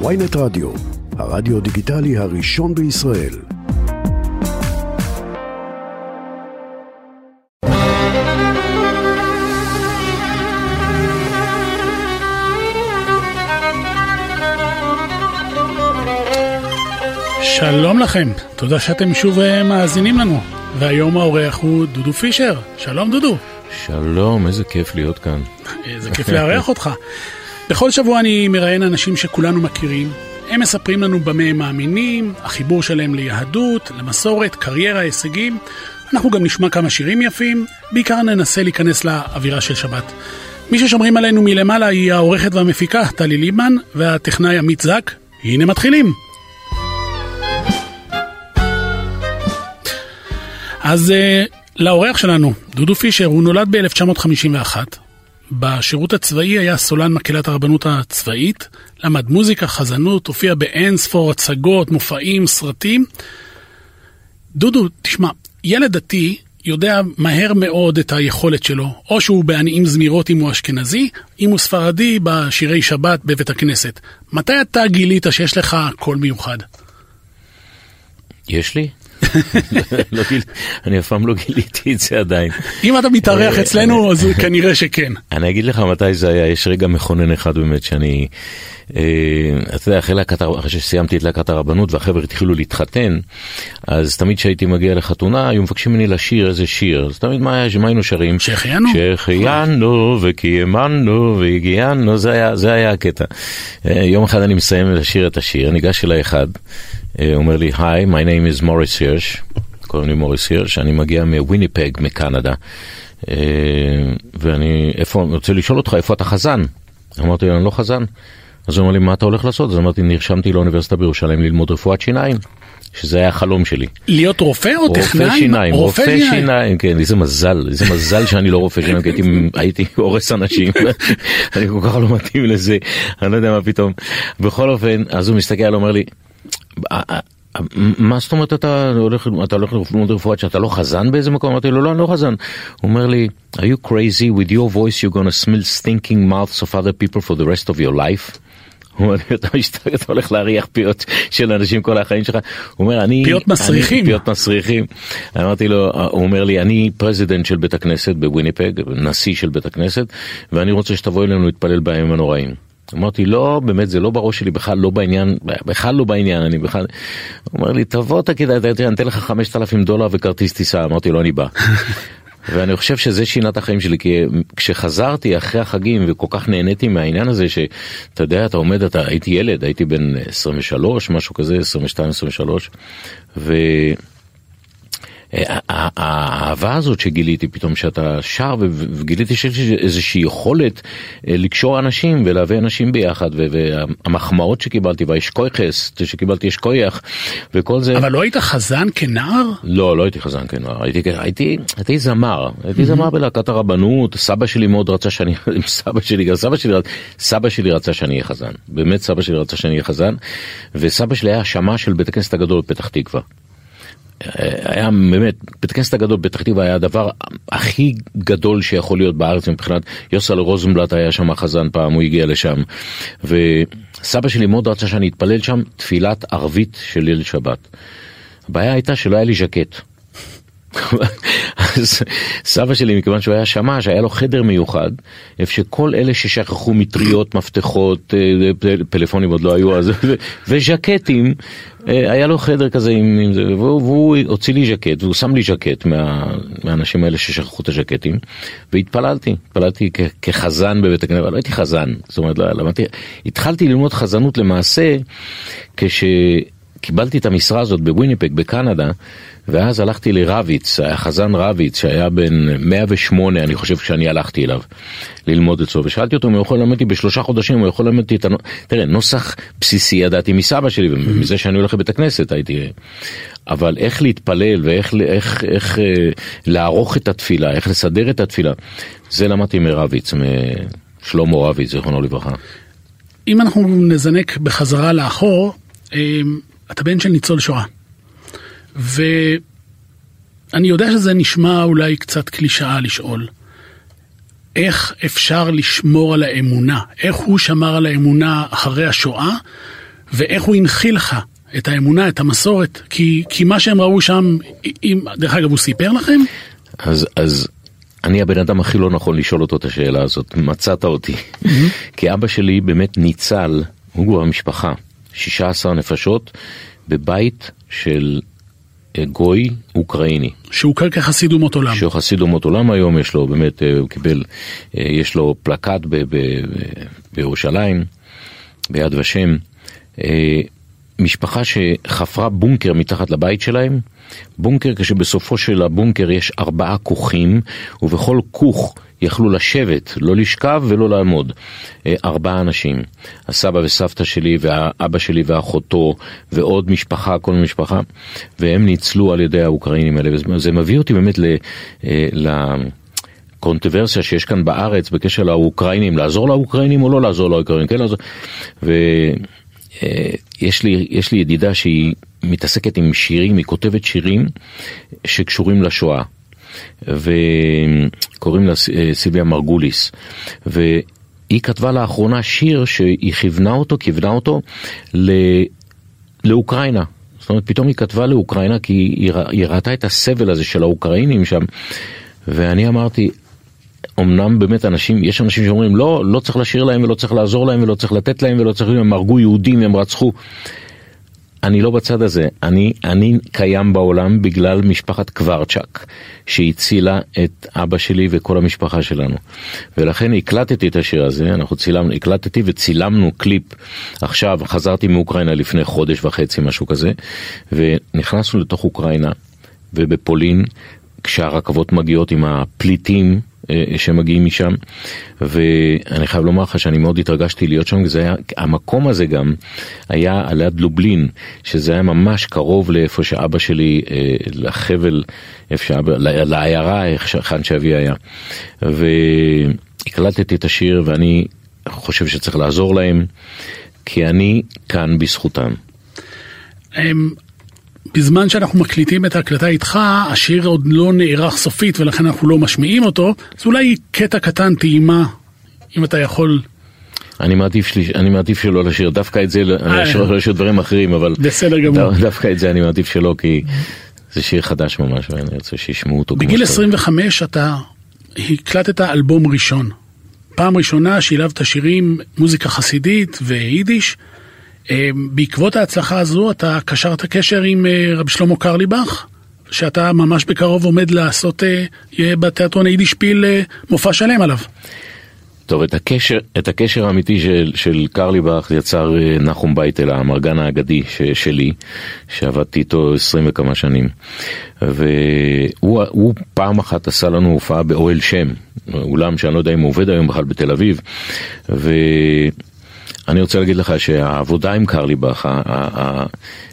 ויינט רדיו, הרדיו דיגיטלי הראשון בישראל. שלום לכם, תודה שאתם שוב אה, מאזינים לנו. והיום האורח הוא דודו פישר. שלום דודו. שלום, איזה כיף להיות כאן. איזה כיף לארח אותך. בכל שבוע אני מראיין אנשים שכולנו מכירים. הם מספרים לנו במה הם מאמינים, החיבור שלהם ליהדות, למסורת, קריירה, הישגים. אנחנו גם נשמע כמה שירים יפים, בעיקר ננסה להיכנס לאווירה של שבת. מי ששומרים עלינו מלמעלה היא העורכת והמפיקה טלי ליבמן והטכנאי עמית זק. הנה מתחילים. אז uh, לאורח שלנו, דודו פישר, הוא נולד ב-1951. בשירות הצבאי היה סולן מקהלת הרבנות הצבאית, למד מוזיקה, חזנות, הופיע באין ספור הצגות, מופעים, סרטים. דודו, תשמע, ילד דתי יודע מהר מאוד את היכולת שלו, או שהוא בעניים זמירות אם הוא אשכנזי, אם הוא ספרדי בשירי שבת בבית הכנסת. מתי אתה גילית שיש לך קול מיוחד? יש לי? לא אני אף פעם לא גיליתי את זה עדיין. אם אתה מתארח אצלנו אז כנראה שכן. אני אגיד לך מתי זה היה, יש רגע מכונן אחד באמת שאני, אה, אתה יודע, אחרי שסיימתי את להקת הרבנות והחבר'ה התחילו להתחתן, אז תמיד כשהייתי מגיע לחתונה היו מבקשים ממני לשיר איזה שיר, אז תמיד מה היינו שרים? שהחיינו. שהחיינו וקיימנו והגיענו, זה היה הקטע. אה, יום אחד אני מסיים לשיר את השיר, ניגש אליי אחד. הוא אה, אומר לי, היי, my name is מוריס הירש, קוראים לי מוריס הירש, אני מגיע מוויניפג, מקנדה, אה, ואני, איפה, רוצה לשאול אותך, איפה אתה חזן? אמרתי לו, אני לא חזן. אז הוא אמר לי, מה אתה הולך לעשות? אז אמרתי, נרשמתי לאוניברסיטה בירושלים ללמוד רפואת שיניים. שזה היה החלום שלי. להיות רופא או טכנאי? רופא שיניים, רופא, רופא שיניים, כן, איזה מזל, איזה מזל שאני לא רופא שיניים, כי הייתי, הייתי הורס אנשים, אני כל כך לא מתאים לזה, אני לא יודע מה פתאום. בכל אופן, אז הוא מסתכל, אומר לי, מה זאת אומרת אתה הולך, אתה הולך ללמוד רפואה שאתה לא חזן באיזה מקום? אמרתי לו, לא, אני לא חזן. הוא אומר לי, are you crazy? With your voice you're gonna smell stinking mouths of other people for the rest of your life? הוא אומר אתה משתגע, אתה הולך להריח פיות של אנשים כל החיים שלך. הוא אומר, אני... פיות מסריחים. פיות מסריחים. אמרתי לו, הוא אומר לי, אני president של בית הכנסת בוויניפג, נשיא של בית הכנסת, ואני רוצה שתבוא אלינו להתפלל בימים הנוראים. אמרתי לא באמת זה לא בראש שלי בכלל לא בעניין בכלל לא בעניין אני בכלל. הוא אומר לי תבוא אתה כדאי אני אתן לך 5,000 דולר וכרטיס טיסה אמרתי לו אני בא. ואני חושב שזה שינה את החיים שלי כי כשחזרתי אחרי החגים וכל כך נהניתי מהעניין הזה שאתה יודע אתה עומד אתה הייתי ילד הייתי בן 23 משהו כזה 22 23 ו... האהבה הזאת שגיליתי פתאום שאתה שר וגיליתי שיש איזושהי יכולת אה, לקשור אנשים ולהביא אנשים ביחד והמחמאות שקיבלתי והאשכויכס שקיבלתי אשכויח וכל זה. אבל לא היית חזן כנער? לא, לא הייתי חזן כנער, הייתי, הייתי, הייתי זמר, הייתי זמר בלהקת הרבנות, סבא שלי מאוד רצה שאני, סבא שלי, גם סבא שלי, סבא שלי רצה שאני אהיה חזן, באמת סבא שלי רצה שאני אהיה חזן וסבא שלי היה שמע של בית הכנסת הגדול בפתח תקווה. היה באמת, בית הכנסת הגדול בפתח תקווה היה הדבר הכי גדול שיכול להיות בארץ מבחינת יוסל רוזנבלט היה שם חזן פעם, הוא הגיע לשם. וסבא שלי מאוד רצה שאני אתפלל שם תפילת ערבית של ליל שבת. הבעיה הייתה שלא היה לי ז'קט. אז סבא שלי, מכיוון שהוא היה שמש, היה לו חדר מיוחד, איפה שכל אלה ששכחו מטריות, מפתחות, אה, פלאפונים עוד לא היו אז, וז'קטים, אה, היה לו חדר כזה עם, עם זה, והוא, והוא הוציא לי ז'קט, והוא שם לי ז'קט מה, מהאנשים האלה ששכחו את הז'קטים, והתפללתי, התפללתי כחזן בבית אבל לא הייתי חזן, זאת אומרת, לא, למדתי, התחלתי ללמוד חזנות למעשה, כשקיבלתי את המשרה הזאת בוויניפג בקנדה, ואז הלכתי לרביץ, היה חזן רביץ שהיה בן 108 אני חושב כשאני הלכתי אליו ללמוד אצלו ושאלתי אותו אם הוא יכול ללמד אותי בשלושה חודשים הוא יכול ללמד אותי את הנוסח, תראה נוסח בסיסי ידעתי מסבא שלי ומזה שאני הולך לבית הכנסת הייתי, אבל איך להתפלל ואיך איך, איך, אה, לערוך את התפילה, איך לסדר את התפילה, זה למדתי מרביץ, משלמה רביץ זיכרונו לברכה. אם אנחנו נזנק בחזרה לאחור, אה, אתה בן של ניצול שואה. ואני יודע שזה נשמע אולי קצת קלישאה לשאול. איך אפשר לשמור על האמונה? איך הוא שמר על האמונה אחרי השואה? ואיך הוא הנחיל לך את האמונה, את המסורת, כי, כי מה שהם ראו שם, אם, דרך אגב, הוא סיפר לכם? אז, אז אני הבן אדם הכי לא נכון לשאול אותו את השאלה הזאת, מצאת אותי. כי אבא שלי באמת ניצל, הוא כבר משפחה, 16 נפשות, בבית של אה, גוי אוקראיני. שהוכר כחסיד אומות עולם. שהוא חסיד אומות עולם היום, יש לו באמת, אה, הוא קיבל, אה, יש לו פלקט ב- ב- ב- בירושלים, ביד ושם. משפחה שחפרה בונקר מתחת לבית שלהם, בונקר כשבסופו של הבונקר יש ארבעה כוכים, ובכל כוך יכלו לשבת, לא לשכב ולא לעמוד. ארבעה אנשים, הסבא וסבתא שלי והאבא שלי ואחותו ועוד משפחה, כל משפחה, והם ניצלו על ידי האוקראינים האלה, וזה מביא אותי באמת ל... ל קונטרוורסיה שיש כאן בארץ בקשר לאוקראינים, לעזור לאוקראינים או לא לעזור לאוקראינים, כן לעזור. ויש לי, יש לי ידידה שהיא מתעסקת עם שירים, היא כותבת שירים שקשורים לשואה. וקוראים לה אה, סילביה מרגוליס. והיא כתבה לאחרונה שיר שהיא כיוונה אותו, כיוונה אותו ל... לאוקראינה. זאת אומרת, פתאום היא כתבה לאוקראינה כי היא, היא ראתה את הסבל הזה של האוקראינים שם. ואני אמרתי, אמנם באמת אנשים, יש אנשים שאומרים לא, לא צריך לשיר להם ולא צריך לעזור להם ולא צריך לתת להם ולא צריך, הם הרגו יהודים, הם רצחו. אני לא בצד הזה, אני, אני קיים בעולם בגלל משפחת קוורצ'אק שהצילה את אבא שלי וכל המשפחה שלנו. ולכן הקלטתי את השיר הזה, אנחנו צילמנו, הקלטתי וצילמנו קליפ עכשיו, חזרתי מאוקראינה לפני חודש וחצי, משהו כזה, ונכנסנו לתוך אוקראינה ובפולין, כשהרכבות מגיעות עם הפליטים שמגיעים משם, ואני חייב לומר לך שאני מאוד התרגשתי להיות שם, זה היה, המקום הזה גם היה על יד לובלין, שזה היה ממש קרוב לאיפה שאבא שלי, אה, לחבל, איפה שאבא, לעיירה, היכן שאבי היה. והקלטתי את השיר ואני חושב שצריך לעזור להם, כי אני כאן בזכותם. בזמן שאנחנו מקליטים את ההקלטה איתך, השיר עוד לא נערך סופית ולכן אנחנו לא משמיעים אותו, אז אולי קטע קטן, טעימה, אם אתה יכול. אני מעדיף, שלי, אני מעדיף שלא לשיר, דווקא את זה, אני אשאיר לשיר דברים אחרים, אבל... בסדר גמור. דווקא את זה אני מעדיף שלא, כי זה שיר חדש ממש, ואני רוצה שישמעו אותו. בגיל 25 אתה הקלטת אלבום ראשון. פעם ראשונה שילבת שירים, מוזיקה חסידית ויידיש. אמ, בעקבות ההצלחה הזו אתה קשרת קשר עם אה, רב שלמה קרליבך, שאתה ממש בקרוב עומד לעשות, אה, בתיאטרון היידישפיל אה, מופע שלם עליו. טוב, את הקשר, את הקשר האמיתי של, של קרליבך יצר נחום בייטל, המרגן האגדי ש, שלי, שעבדתי איתו עשרים וכמה שנים. והוא פעם אחת עשה לנו הופעה באוהל שם, אולם שאני לא יודע אם הוא עובד היום בכלל בתל אביב. ו... אני רוצה להגיד לך שהעבודה עם קרליבך,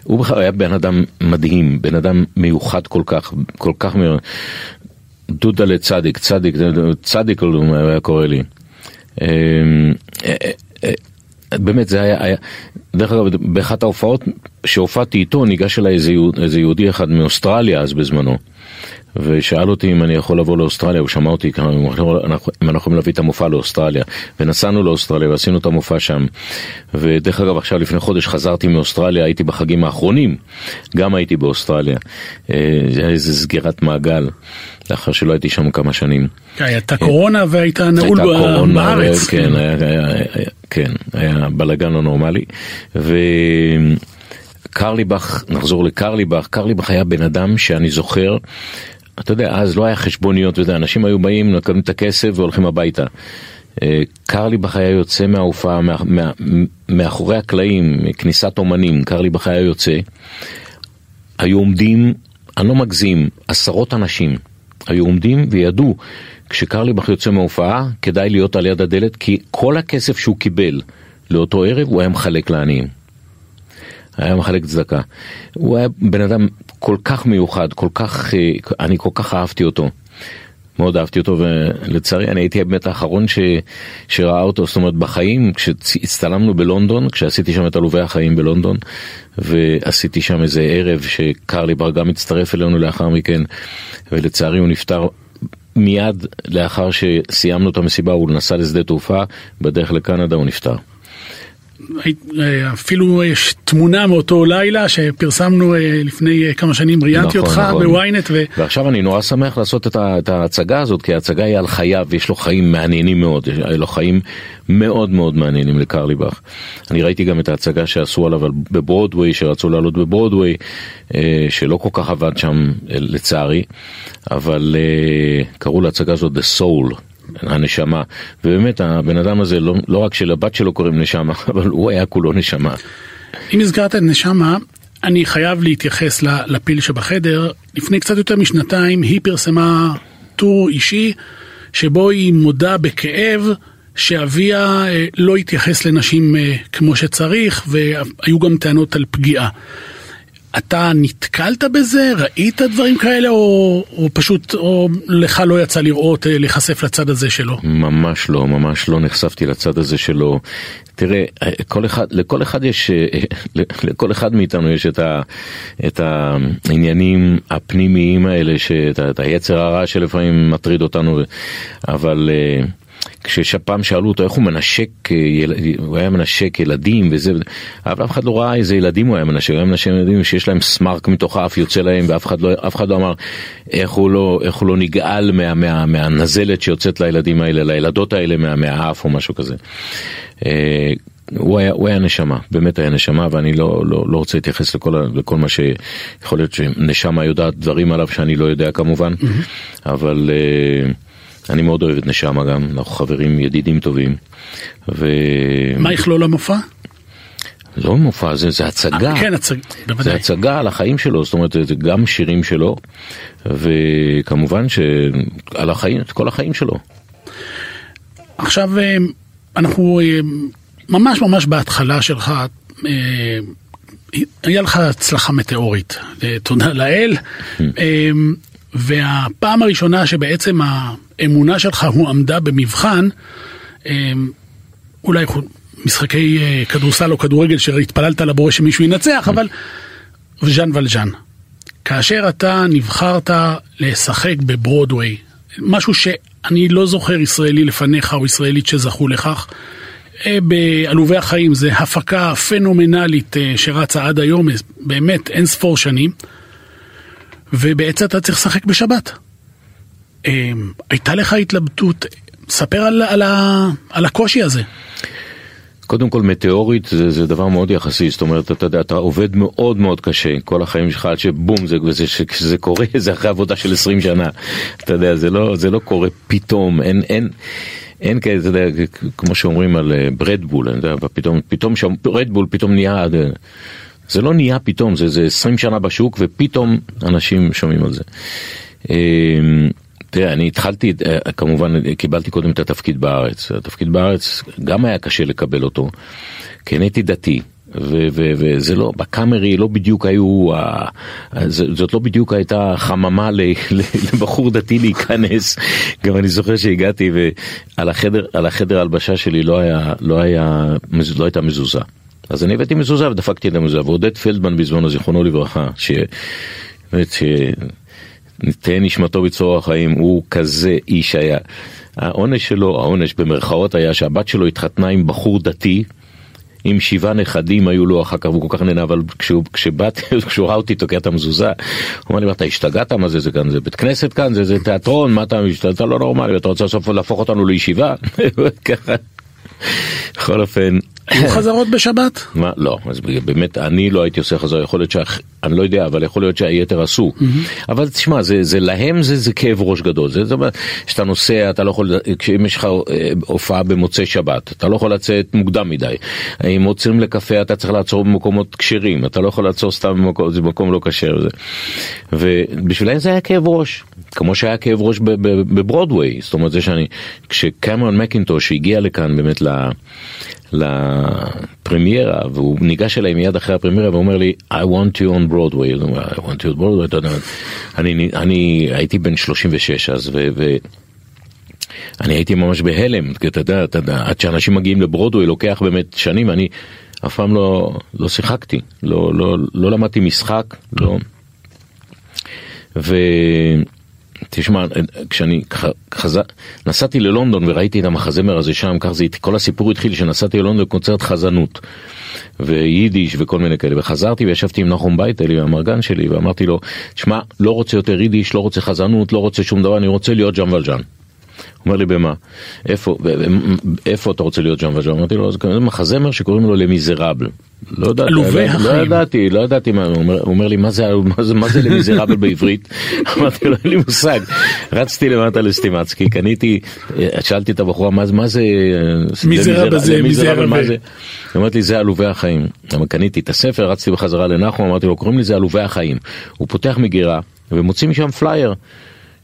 הוא בכלל היה בן אדם מדהים, בן אדם מיוחד כל כך, כל כך מ... דודה לצדיק, צדיק, צדיק הוא היה קורא לי. אמ, אה, אה, אה, באמת זה היה, דרך אגב באחת ההופעות שהופעתי איתו ניגש אליי איזה יהודי אחד מאוסטרליה אז בזמנו ושאל אותי אם אני יכול לבוא לאוסטרליה, הוא שמע אותי כמה, אם אנחנו יכולים להביא את המופע לאוסטרליה. ונסענו לאוסטרליה ועשינו את המופע שם. ודרך אגב, עכשיו לפני חודש חזרתי מאוסטרליה, הייתי בחגים האחרונים, גם הייתי באוסטרליה. אה, זה היה איזה סגירת מעגל, לאחר שלא הייתי שם כמה שנים. הייתה קורונה והיית נעול בארץ. כן, היה, היה, היה, כן, היה בלאגן לא נורמלי. ו... קרליבך, נחזור לקרליבך, קרליבך היה בן אדם שאני זוכר אתה יודע, אז לא היה חשבוניות, יודע, אנשים היו באים, מקבלים את הכסף והולכים הביתה. אה, קרליבך היה יוצא מההופעה, מה, מה, מאחורי הקלעים, כניסת אומנים, קרליבך היה יוצא. היו עומדים, אני לא מגזים, עשרות אנשים היו עומדים וידעו, כשקרליבך יוצא מההופעה, כדאי להיות על יד הדלת, כי כל הכסף שהוא קיבל לאותו ערב, הוא היה מחלק לעניים. היה מחלק צדקה. הוא היה בן אדם כל כך מיוחד, כל כך, אה, אני כל כך אהבתי אותו. מאוד אהבתי אותו ולצערי אני הייתי באמת האחרון ש, שראה אותו, זאת אומרת בחיים, כשהצטלמנו בלונדון, כשעשיתי שם את עלובי החיים בלונדון ועשיתי שם איזה ערב שקרלי בר גם הצטרף אלינו לאחר מכן ולצערי הוא נפטר מיד לאחר שסיימנו את המסיבה הוא נסע לשדה תעופה, בדרך לקנדה הוא נפטר. אפילו יש תמונה מאותו לילה שפרסמנו לפני כמה שנים, ראיינתי נכון, אותך נכון. בוויינט. ו... ועכשיו אני נורא שמח לעשות את, ה, את ההצגה הזאת, כי ההצגה היא על חייו, ויש לו חיים מעניינים מאוד, יש לו חיים מאוד מאוד מעניינים לקרליבך. אני ראיתי גם את ההצגה שעשו עליו בברודוויי, שרצו לעלות בברודוויי, אה, שלא כל כך עבד שם אה, לצערי, אבל אה, קראו להצגה הזאת The Soul. הנשמה, ובאמת הבן אדם הזה לא, לא רק שלבת שלו קוראים נשמה, אבל הוא היה כולו נשמה. אם הזכרת את נשמה, אני חייב להתייחס לפיל שבחדר. לפני קצת יותר משנתיים היא פרסמה טור אישי שבו היא מודה בכאב שאביה לא התייחס לנשים כמו שצריך והיו גם טענות על פגיעה. אתה נתקלת בזה? ראית דברים כאלה או, או פשוט או לך לא יצא לראות, להיחשף לצד הזה שלו? ממש לא, ממש לא נחשפתי לצד הזה שלו. תראה, כל אחד, לכל אחד יש, לכל אחד מאיתנו יש את, ה, את העניינים הפנימיים האלה, שאת, את היצר הרע שלפעמים מטריד אותנו, אבל... כשפעם שאלו אותו איך הוא מנשק, הוא היה מנשק ילדים וזה, אבל אף אחד לא ראה איזה ילדים הוא היה מנשק, הוא היה מנשק ילדים שיש להם סמארק מתוך האף יוצא להם ואף אחד לא, אחד לא אמר איך הוא לא, איך הוא לא נגעל מה, מה, מהנזלת שיוצאת לילדים האלה, לילדות האלה מה, מהאף או משהו כזה. הוא היה, הוא היה נשמה, באמת היה נשמה, ואני לא, לא, לא רוצה להתייחס לכל, לכל מה שיכול להיות שנשמה יודעת דברים עליו שאני לא יודע כמובן, mm-hmm. אבל... אני מאוד אוהב את נשמה גם, אנחנו חברים ידידים טובים. ו... מה יכלול המופע? לא מופע, זה, זה הצגה. כן, הצג... בוודאי. זה הצגה על החיים שלו, זאת אומרת, זה גם שירים שלו, וכמובן שעל החיים, כל החיים שלו. עכשיו, אנחנו ממש ממש בהתחלה שלך, היה לך הצלחה מטאורית, תודה לאל. והפעם הראשונה שבעצם האמונה שלך הועמדה במבחן, אולי משחקי כדורסל או כדורגל שהתפללת לבורא שמישהו ינצח, אבל ז'אן ולז'אן. כאשר אתה נבחרת לשחק בברודוויי, משהו שאני לא זוכר ישראלי לפניך או ישראלית שזכו לכך, בעלובי החיים זה הפקה פנומנלית שרצה עד היום, באמת אין ספור שנים. ובעצם אתה צריך לשחק בשבת. הייתה לך התלבטות, ספר על, על, על הקושי הזה. קודם כל מטאורית זה, זה דבר מאוד יחסי, זאת אומרת אתה יודע, אתה עובד מאוד מאוד קשה. כל החיים שלך עד שבום, זה, זה, כשזה קורה זה אחרי עבודה של 20 שנה, אתה יודע, זה לא, זה לא קורה פתאום, אין, אין, אין כאלה, אתה יודע, כמו שאומרים על ברדבול, אני יודע, פתאום, פתאום שם, ברדבול פתאום נהיה... זה לא נהיה פתאום, זה, זה 20 שנה בשוק ופתאום אנשים שומעים על זה. תראה, אני התחלתי, כמובן קיבלתי קודם את התפקיד בארץ. התפקיד בארץ גם היה קשה לקבל אותו, כי אני הייתי דתי. וזה לא, בקאמרי לא בדיוק היו, זאת לא בדיוק הייתה חממה לבחור דתי להיכנס. גם אני זוכר שהגעתי ועל החדר, על החדר הלבשה שלי לא היה, לא היה, לא הייתה מזוזה. אז אני הבאתי מזוזה ודפקתי את המזוזה, ועודד פלדמן בזמנו, זיכרונו לברכה, שבאמת, שתהא נשמתו בצרור החיים, הוא כזה איש היה. העונש שלו, העונש במרכאות היה שהבת שלו התחתנה עם בחור דתי, עם שבעה נכדים היו לו אחר כך, והוא כל כך נהנה, אבל כשהוא, כשבאתי, כשהוא ראה אותי תוקע את המזוזה, הוא אמר לי, אתה השתגעת? מה זה, זה כאן, זה בית כנסת כאן, זה, זה תיאטרון, מה אתה, אתה לא נורמלי, אתה רוצה בסוף להפוך אותנו לישיבה? ככה. בכל אופן, חזרות בשבת? מה, לא, אז באמת אני לא הייתי עושה חזרה, יכול להיות שאח... אני לא יודע, אבל יכול להיות שהיתר עשו. Mm-hmm. אבל תשמע, זה, זה להם זה, זה כאב ראש גדול. זה זאת אומרת, כשאתה נוסע, אתה לא יכול, כשאם יש לך הופעה במוצאי שבת, אתה לא יכול לצאת מוקדם מדי. אם עוצרים לקפה, אתה צריך לעצור במקומות כשרים, אתה לא יכול לעצור סתם במקום, זה מקום לא כשר. ובשבילם זה היה כאב ראש, כמו שהיה כאב ראש בברודוויי. זאת אומרת, זה שאני, כשקמרון מקינטוש הגיע לכאן באמת ל... לפרמיירה, והוא ניגש אליי מיד אחרי הפרמיירה ואומר לי, I want you on Broadway, I want you on Broadway, אני, אני הייתי בן 36 אז, ו... ו אני הייתי ממש בהלם, כי אתה יודע, אתה יודע, עד שאנשים מגיעים לברודווי לוקח באמת שנים, אני אף פעם לא, לא שיחקתי, לא, לא, לא למדתי משחק, לא. ו... תשמע, כשאני חזר, נסעתי ללונדון וראיתי את המחזמר הזה שם, כך זה, כל הסיפור התחיל שנסעתי ללונדון לקונצרט חזנות. ויידיש וכל מיני כאלה, וחזרתי וישבתי עם נחום בייטל, המרגן שלי, ואמרתי לו, שמע, לא רוצה יותר יידיש, לא רוצה חזנות, לא רוצה שום דבר, אני רוצה להיות ג'אם ולג'אן. אומר לי במה? איפה, איפה אתה רוצה להיות שם וג'אם? אמרתי לו, זה מחזמר שקוראים לו למיזרבל. לא ידעתי, עלובי לא, החיים. לא ידעתי, לא ידעתי מה, הוא אומר, הוא אומר לי, מה זה, מה זה, מה זה למיזרבל בעברית? אמרתי לו, אין לי מושג. רצתי למטה לסטימצקי, קניתי, שאלתי את הבחורה, מה, מה זה, מיזרבל זה, מיזרבל. מה זה? היא אומרת לי, זה עלובי החיים. קניתי את הספר, רצתי בחזרה לנחום, אמרתי לו, קוראים לזה עלובי החיים. הוא פותח מגירה ומוציא משם פלייר.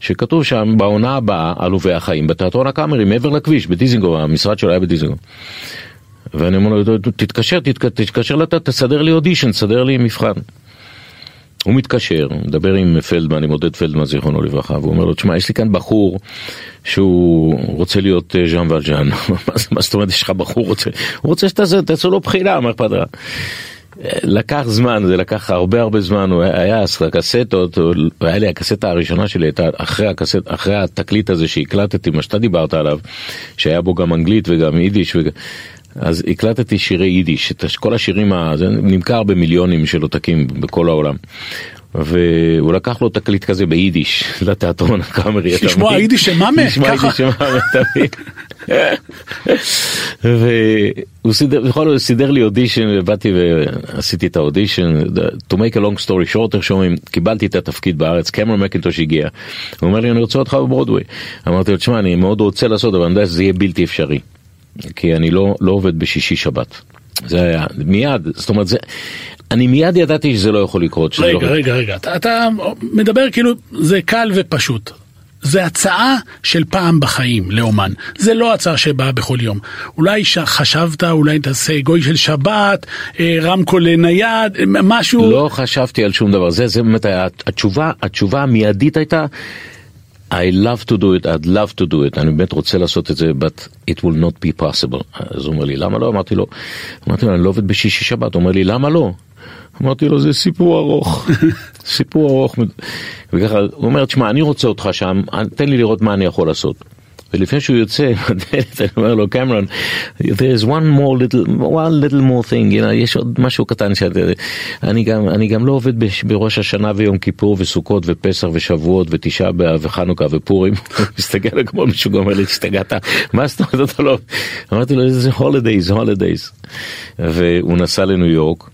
שכתוב שם בעונה הבאה עלובי החיים בתיאטרון הקאמרי מעבר לכביש בדיזינגוף המשרד שלו היה בדיזינגוף. ואני אומר לו תתקשר תתקשר לתת תסדר לי אודישן תסדר לי מבחן. הוא מתקשר, מדבר עם פלדמן, עם עודד פלדמן זיכרונו לברכה, והוא אומר לו, תשמע, יש לי כאן בחור שהוא רוצה להיות אה, ז'אן ולז'אן. מה זאת אומרת, יש לך בחור רוצה, הוא רוצה שתעשו לו בחינה, מה אכפת לך? לקח זמן, זה לקח הרבה הרבה זמן, הוא היה אז הקסטות, היה לי הקסטה הראשונה שלי הייתה אחרי, הקסט, אחרי התקליט הזה שהקלטתי, מה שאתה דיברת עליו, שהיה בו גם אנגלית וגם יידיש, וג... אז הקלטתי שירי יידיש, את כל השירים, זה נמכר במיליונים של עותקים בכל העולם. והוא לקח לו תקליט כזה ביידיש לתיאטרון הקאמרי. לשמוע יידיש שמאמה? לשמוע יידיש שמאמה, תמיד. והוא סידר, בכל זאת סידר לי אודישן, ובאתי ועשיתי את האודישן, to make a long story short, איך שאומרים, קיבלתי את התפקיד בארץ, קמרון מקינטוש הגיע, הוא אומר לי אני רוצה אותך בברודווי, אמרתי לו תשמע אני מאוד רוצה לעשות אבל אני יודע שזה יהיה בלתי אפשרי, כי אני לא, לא עובד בשישי שבת. זה היה מיד, זאת אומרת, זה, אני מיד ידעתי שזה לא יכול לקרות. רגע, לא... רגע, רגע, אתה, אתה מדבר כאילו זה קל ופשוט. זה הצעה של פעם בחיים לאומן, זה לא הצעה שבאה בכל יום. אולי חשבת, אולי תעשה גוי של שבת, אה, רמקול נייד, משהו... לא חשבתי על שום דבר, זה, זה באמת היה, התשובה, התשובה המיידית הייתה, I love to do it, I'd love to do it, אני באמת רוצה לעשות את זה, but it will not be possible. אז הוא אומר לי, למה לא? אמרתי לו, אמרתי לו, אני לא עובד בשישי שבת, הוא אומר לי, למה לא? אמרתי לו זה סיפור ארוך, סיפור ארוך, וככה הוא אומר תשמע אני רוצה אותך שם, תן לי לראות מה אני יכול לעשות. ולפני שהוא יוצא, אני אומר לו קמרון, there is one more little, one little more thing, you know, יש עוד משהו קטן שאני גם, אני גם לא עובד בראש השנה ויום כיפור וסוכות ופסח ושבועות ותשעה באב וחנוכה ופורים, מסתכל עליי כמו מישהו אומר לי, השתגעת, מה זאת אומרת אתה לא, אמרתי לו זה holidays, holidays, והוא נסע לניו יורק.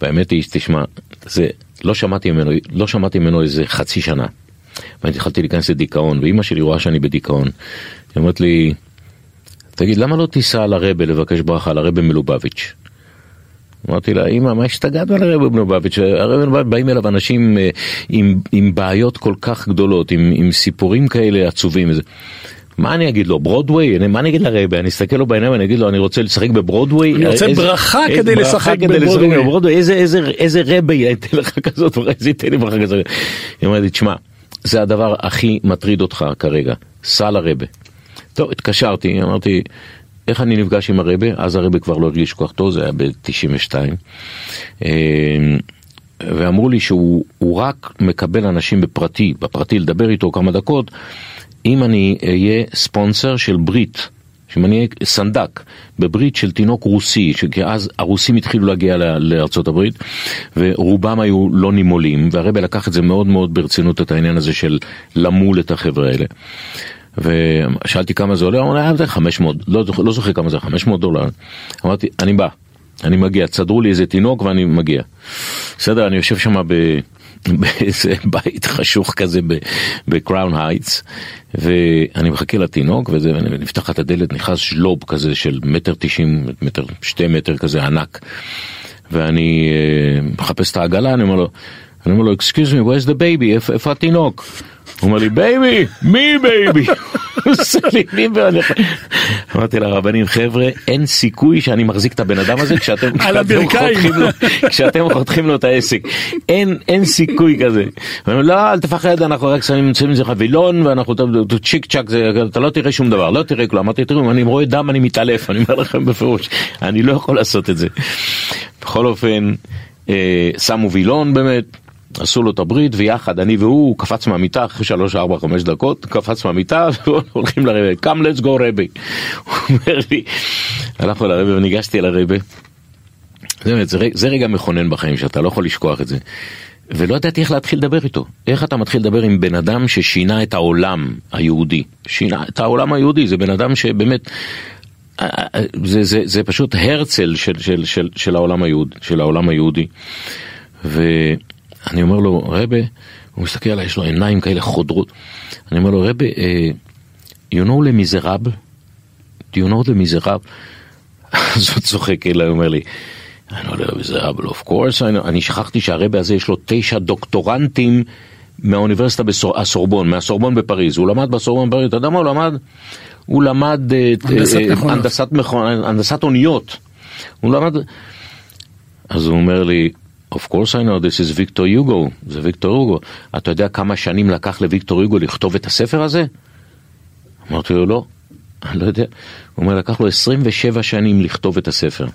והאמת היא, תשמע, זה, לא שמעתי ממנו, לא שמעתי ממנו איזה חצי שנה. ואני התחלתי להיכנס לדיכאון, ואימא שלי רואה שאני בדיכאון. היא אומרת לי, תגיד, למה לא תיסע לרבה לבקש ברכה, לרבה מלובביץ'? אמרתי לה, אמא, מה השתגעת על הרבי מלובביץ'? הרבי מלובביץ' באים אליו אנשים אה, עם, עם בעיות כל כך גדולות, עם, עם סיפורים כאלה עצובים. מה אני אגיד לו, ברודוויי? מה אני אגיד לרבי? אני אסתכל לו בעיניים ואני אגיד לו, אני רוצה לשחק בברודוויי? אני רוצה איזה, ברכה איזה, כדי ברכה לשחק כדי בברודוויי. בברודוויי. איזה, איזה, איזה רבי ייתן לך כזאת, איזה ייתן לי ברכה כזאת. היא אומרת לי, תשמע, זה הדבר הכי מטריד אותך כרגע, סע לרבה. טוב, התקשרתי, אמרתי, איך אני נפגש עם הרבה? אז הרבה כבר לא הרגיש כל כך טוב, זה היה ב-92. ואמרו לי שהוא רק מקבל אנשים בפרטי, בפרטי לדבר איתו כמה דקות, אם אני אהיה ספונסר של ברית, שאם אני אהיה סנדק בברית של תינוק רוסי, כי אז הרוסים התחילו להגיע לארצות הברית, ורובם היו לא נימולים, והרבה לקח את זה מאוד מאוד ברצינות, את העניין הזה של למול את החבר'ה האלה. ושאלתי כמה זה עולה, הוא אמר, זה 500, לא, לא זוכר כמה זה, 500 דולר. אמרתי, אני בא, אני מגיע, תסדרו לי איזה תינוק ואני מגיע. בסדר, אני יושב שם ב... באיזה בית חשוך כזה בקראון הייטס ואני מחכה לתינוק וזה, ונפתחת הדלת, נכנס ז'לוב כזה של מטר תשעים, מטר, שתי מטר כזה ענק ואני אה, מחפש את העגלה, אני אומר לו, אני אומר לו, baby, איפה, איפה התינוק? הוא אומר לי, baby, מי baby? אמרתי לרבנים, חבר'ה, אין סיכוי שאני מחזיק את הבן אדם הזה כשאתם חותכים לו את העסק. אין סיכוי כזה. לא, אל תפחד, אנחנו רק שמים מזה חבילון, ואנחנו צ'יק צ'אק, אתה לא תראה שום דבר, לא תראה כלום. אמרתי, תראו, אני רואה דם, אני מתעלף, אני אומר לכם בפירוש, אני לא יכול לעשות את זה. בכל אופן, שמו וילון באמת. עשו לו את הברית, ויחד, אני והוא, הוא קפץ מהמיטה אחרי שלוש, ארבע, חמש דקות, קפץ מהמיטה, והולכים לרבה, come let's go רבי. הוא אומר לי, הלכנו לרבה וניגשתי אל הרבה. זה, זה, זה רגע מכונן בחיים שאתה לא יכול לשכוח את זה. ולא ידעתי איך להתחיל לדבר איתו. איך אתה מתחיל לדבר עם בן אדם ששינה את העולם היהודי? שינה את העולם היהודי, זה בן אדם שבאמת... זה, זה, זה פשוט הרצל של, של, של, של, העולם היהוד, של העולם היהודי. ואני אומר לו, רבה, הוא מסתכל עליי, יש לו עיניים כאלה חודרות. אני אומר לו, רבה, uh, you know למיזרבל? do you know the מיזרבל? אז הוא צוחק אליי, הוא אומר לי, אני לא יודע מיזרבל, of course, אני, אני שכחתי שהרבה הזה יש לו תשע דוקטורנטים מהאוניברסיטה הסורבון, מהסורבון בפריז. הוא למד בסורבון בפריז, אתה יודע מה הוא למד? הוא למד הנדסת, מכונות, הנדסת אוניות. הוא למד... אז הוא אומר לי, of course I know this is ויקטור יוגו, זה ויקטור יוגו. אתה יודע כמה שנים לקח לוויקטור יוגו לכתוב את הספר הזה? אמרתי לו, לא, אני לא יודע. הוא אומר, לקח לו 27 שנים לכתוב את הספר.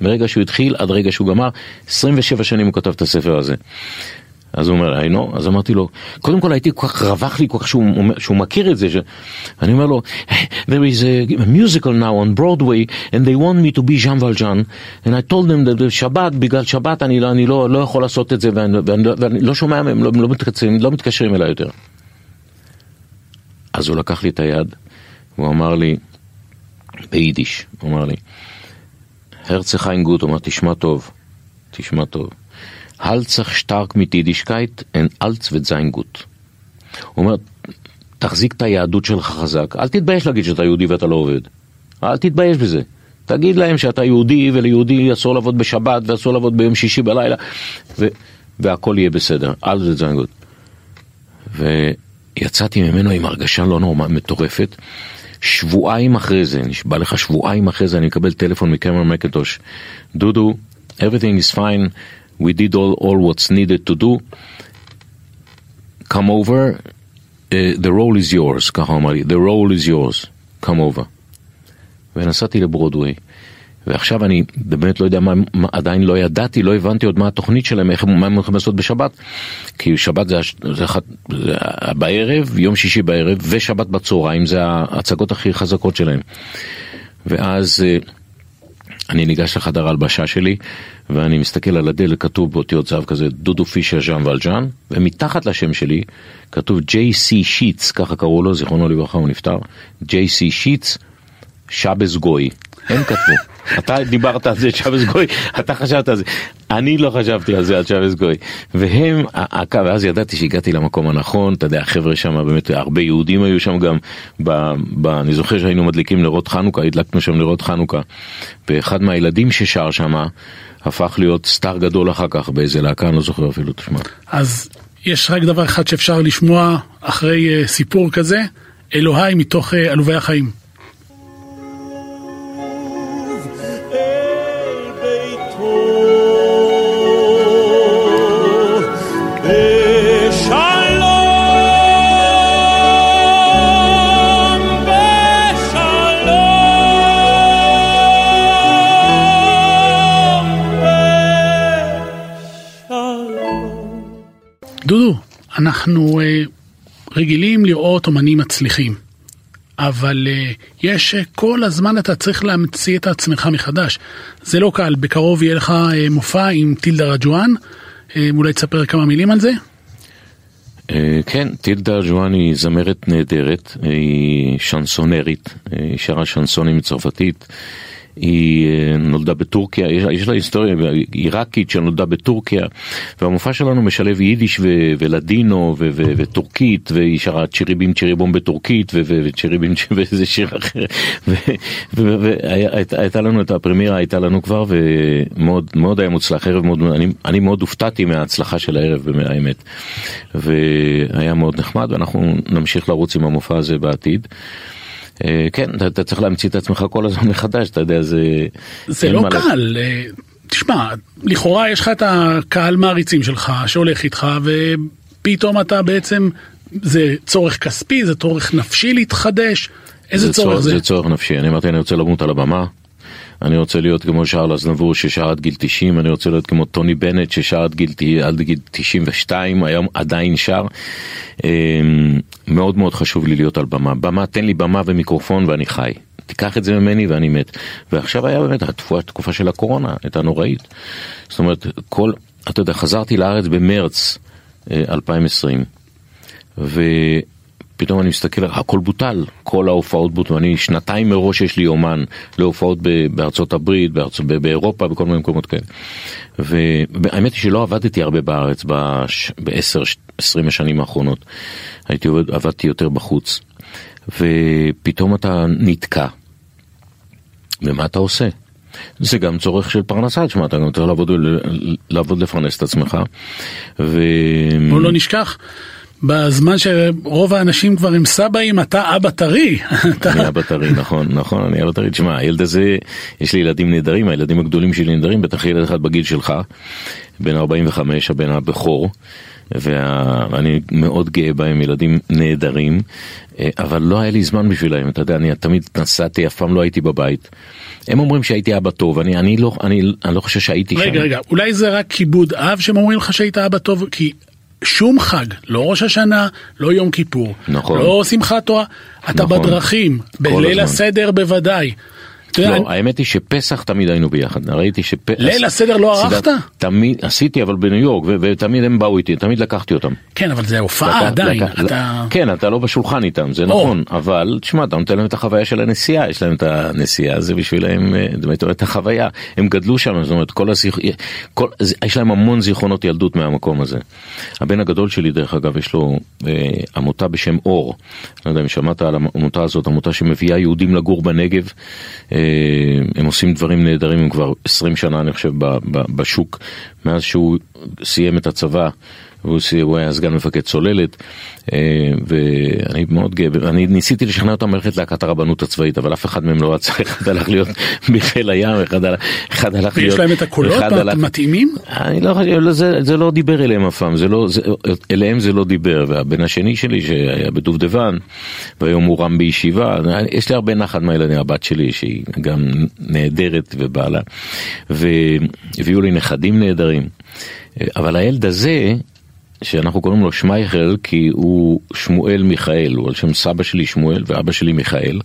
מרגע שהוא התחיל עד רגע שהוא גמר, 27 שנים הוא כתב את הספר הזה. אז הוא אומר, know, אז אמרתי לו, קודם כל הייתי כל כך, רווח לי כל כך שהוא, שהוא מכיר את זה. אני אומר לו, there is a, musical now on Broadway and they want me to be Jean Valjean and I told them that שבת, בגלל שבת אני, לא, אני לא, לא יכול לעשות את זה ואני, ואני, ואני לא שומע מהם, לא, לא, מתקשרים, לא מתקשרים אליי יותר. אז הוא לקח לי את היד, הוא אמר לי, ביידיש, הוא אמר לי, הרצה חיים גוט, הוא אמר, תשמע טוב, תשמע טוב. Halt sich stark mit und alles wird sein gut. הוא אומר, תחזיק את היהדות שלך חזק, אל תתבייש להגיד שאתה יהודי ואתה לא עובד. אל תתבייש בזה. תגיד להם שאתה יהודי וליהודי אסור לעבוד בשבת ואסור לעבוד ביום שישי בלילה ו- והכל יהיה בסדר. אל זה זין גוד. ויצאתי ממנו עם הרגשה לא נורמלית, מטורפת. שבועיים אחרי זה, נשבע לך שבועיים אחרי זה, אני מקבל טלפון מקמרון מקנטוש. דודו, everything is fine. We did all, all what's needed to do. Come over, uh, the role is yours, ככה אמר לי, the role is yours, come over. ונסעתי לברודווי, ועכשיו אני באמת לא יודע מה, מה, עדיין לא ידעתי, לא הבנתי עוד מה התוכנית שלהם, איך, מה הם הולכים לעשות בשבת, כי שבת זה, זה, אחת, זה בערב, יום שישי בערב, ושבת בצהריים, זה ההצגות הכי חזקות שלהם. ואז uh, אני ניגש לחדר ההלבשה שלי, ואני מסתכל על הדלת, כתוב באותיות זהב כזה, דודו פישר ז'אן ולג'אן, ומתחת לשם שלי כתוב ג'יי-סי שיטס, ככה קראו לו, זיכרונו לברכה, הוא נפטר, ג'יי-סי שיטס, שבס גוי. הם כתבו. אתה דיברת על זה, שבס גוי, אתה חשבת על זה. אני לא חשבתי על זה, על שבס גוי. והם, ואז ידעתי שהגעתי למקום הנכון, אתה יודע, החבר'ה שם, באמת, הרבה יהודים היו שם גם, ב, ב, אני זוכר שהיינו מדליקים נרות חנוכה, הדלקנו שם נרות חנוכה, ואחד מהילדים ששר שם, הפך להיות סטאר גדול אחר כך באיזה להקה, אני לא זוכר אפילו, תשמע. אז יש רק דבר אחד שאפשר לשמוע אחרי uh, סיפור כזה, אלוהי מתוך uh, עלובי החיים. דודו, אנחנו uh, רגילים לראות אומנים מצליחים, אבל uh, יש uh, כל הזמן אתה צריך להמציא את עצמך מחדש. זה לא קל, בקרוב יהיה לך מופע עם טילדה רג'ואן, אולי תספר כמה מילים על זה? כן, טילדה רג'ואן היא זמרת נהדרת, היא שנסונרית, היא שרה שנסונים מצרפתית. היא אה, נולדה בטורקיה, יש, לה היסטוריה עיראקית שנולדה בטורקיה, והמופע שלנו משלב יידיש ו- ולדינו ו- ו- וטורקית, והיא שרה צ'יריבים צ'יריבום בטורקית וצ'יריבים ואיזה שיר אחר, והייתה לנו את הפרמירה, הייתה לנו כבר, ומאוד מאוד היה מוצלח, ערב מאוד, אני, אני מאוד הופתעתי מההצלחה של הערב, האמת, והיה מאוד נחמד, ואנחנו נמשיך לרוץ עם המופע הזה בעתיד. אה, כן, אתה, אתה צריך להמציא את עצמך כל הזמן מחדש, אתה יודע, זה... זה לא קל. אה, תשמע, לכאורה יש לך את הקהל מעריצים שלך שהולך איתך, ופתאום אתה בעצם, זה צורך כספי, זה צורך נפשי להתחדש, איזה זה צורך זה? זה צורך נפשי, אני אמרתי, אני רוצה למות על הבמה, אני רוצה להיות כמו שארל אזנבור ששר עד גיל 90, אני רוצה להיות כמו טוני בנט ששר עד גיל, עד גיל 92, היום עדיין שר. מאוד מאוד חשוב לי להיות על במה. במה, תן לי במה ומיקרופון ואני חי. תיקח את זה ממני ואני מת. ועכשיו היה באמת התקופה, התקופה של הקורונה, הייתה נוראית. זאת אומרת, כל, אתה יודע, חזרתי לארץ במרץ 2020, אה, ופתאום אני מסתכל, הכל בוטל, כל ההופעות בוטלו, אני שנתיים מראש יש לי אומן להופעות בארצות הברית, בארצ... באירופה, בכל מיני מקומות כאלה. והאמת היא שלא עבדתי הרבה בארץ בעשר, עשרים השנים האחרונות, הייתי עובד, עבדתי יותר בחוץ. ופתאום אתה נתקע. ומה אתה עושה? זה גם צורך של פרנסה, תשמע, אתה גם צריך לעבוד, לעבוד לפרנס את עצמך. ו... בוא לא נשכח. בזמן שרוב האנשים כבר עם סבאים, אתה אבא טרי. אני אבא טרי, נכון, נכון, אני אבא טרי. תשמע, הילד הזה, יש לי ילדים נהדרים, הילדים הגדולים שלי נהדרים, בטח ילד אחד בגיל שלך, בן 45, הבן הבכור. ואני מאוד גאה בהם, ילדים נהדרים, אה, אבל לא היה לי זמן בשבילם, אתה יודע, אני תמיד נסעתי, אף פעם לא הייתי בבית. הם אומרים שהייתי אבא טוב, אני, אני, לא, אני, אני לא חושב שהייתי רגע, שם. רגע, רגע, אולי זה רק כיבוד אב שהם אומרים לך שהיית אבא טוב, כי שום חג, לא ראש השנה, לא יום כיפור, נכון. לא שמחת תורה, אתה נכון. בדרכים, בליל. הסדר בוודאי. יודע, לא, אני- האמת היא שפסח תמיד היינו ביחד, ראיתי שפסח... ליל הסדר לא ערכת? תמיד, עשיתי אבל בניו יורק, ו- ותמיד הם באו איתי, תמיד לקחתי אותם. כן, אבל זה הופעה לקח- עדיין, לקח- אתה... כן, אתה לא בשולחן איתם, זה נכון, אבל תשמע, אתה נותן להם את החוויה של הנסיעה, יש להם את הנסיעה, זה בשבילם, אה, זאת אומרת, החוויה, הם גדלו שם, זאת אומרת, כל הזיכ... כל... זה- יש להם המון זיכרונות ילדות מהמקום הזה. הבן הגדול שלי, דרך אגב, יש לו אה, עמותה בשם אור, לא יודע אם שמעת על העמותה הזאת, עמותה שמביאה יהודים לגור בנגב, אה, הם עושים דברים נהדרים, הם כבר 20 שנה, אני חושב, בשוק, מאז שהוא סיים את הצבא. והוא היה סגן מפקד צוללת, אה, ואני מאוד גאה, אני ניסיתי לשכנע אותם ללכת להקת הרבנות הצבאית, אבל אף אחד מהם לא רצה, אחד הלך להיות בחיל הים, אחד הלך- להיות... ויש להם את הקולות המתאימים? אני לא חושב, לא, זה, לא דיבר אליהם אף פעם, לא, אליהם זה לא דיבר, והבן השני שלי שהיה בדובדבן, והיום הוא רם בישיבה, יש לי הרבה נחת מהילדים, הבת שלי שהיא גם נהדרת ובעלה, והביאו לי נכדים נהדרים, אבל הילד הזה, שאנחנו קוראים לו שמייכל כי הוא שמואל מיכאל, הוא על שם סבא שלי שמואל ואבא שלי מיכאל.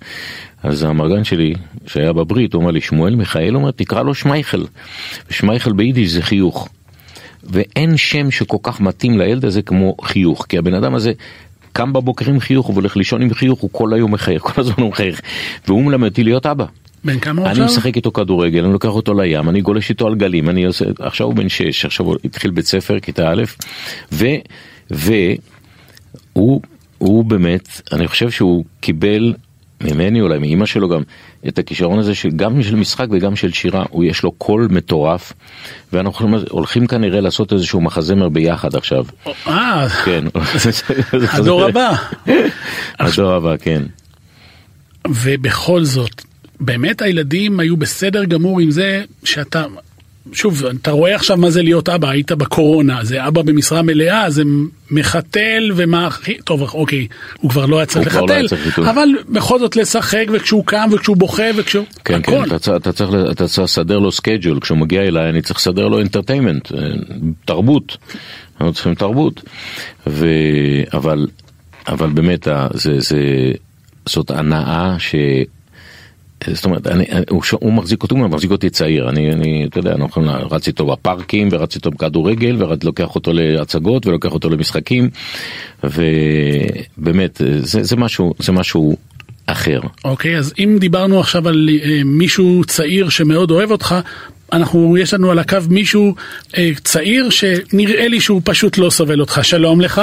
אז המרגן שלי שהיה בברית, הוא אמר לי שמואל מיכאל, הוא אומר תקרא לו שמייכל. ושמייכל ביידיש זה חיוך. ואין שם שכל כך מתאים לילד הזה כמו חיוך, כי הבן אדם הזה קם בבוקר עם חיוך, הוא הולך לישון עם חיוך, הוא כל היום מחייך, כל הזמן הוא מחייך. והוא מלמד אותי להיות אבא. בן כמה הוא אני עכשיו? משחק איתו כדורגל, אני לוקח אותו לים, אני גולש איתו על גלים, אני עושה, עכשיו הוא בן שש, עכשיו הוא התחיל בית ספר, כיתה א', ו... והוא הוא באמת, אני חושב שהוא קיבל ממני, אולי מאימא שלו גם, את הכישרון הזה של גם של משחק וגם של שירה, הוא יש לו קול מטורף, ואנחנו הולכים כנראה לעשות איזשהו מחזמר ביחד עכשיו, אה, כן. הדור הבא. הדור הבא, כן. ובכל זאת, באמת הילדים היו בסדר גמור עם זה שאתה, שוב, אתה רואה עכשיו מה זה להיות אבא, היית בקורונה, זה אבא במשרה מלאה, זה מחתל ומה הכי, טוב, אוקיי, הוא כבר לא היה צריך הוא כבר לא היה לחתל, צריך. אבל בכל זאת לשחק, וכשהוא קם, וכשהוא בוכה, וכשהוא, כן, הכל. כן, אתה, צריך- אתה, צריך, אתה צריך לסדר לו schedule, כשהוא מגיע אליי אני צריך לסדר לו entertainment, תרבות, אנחנו צריכים תרבות, ו... אבל, אבל באמת זה, זה, זאת הנאה ש... זאת אומרת, אני, הוא, הוא מחזיק אותי, הוא מחזיק אותי צעיר, אני, אני, אתה יודע, אנחנו רץ איתו בפארקים, ורץ איתו בכדורגל, ולוקח אותו להצגות, ולוקח אותו למשחקים, ובאמת, זה, זה משהו, זה משהו אחר. אוקיי, אז אם דיברנו עכשיו על אה, מישהו צעיר שמאוד אוהב אותך, אנחנו, יש לנו על הקו מישהו אה, צעיר שנראה לי שהוא פשוט לא סובל אותך. שלום לך.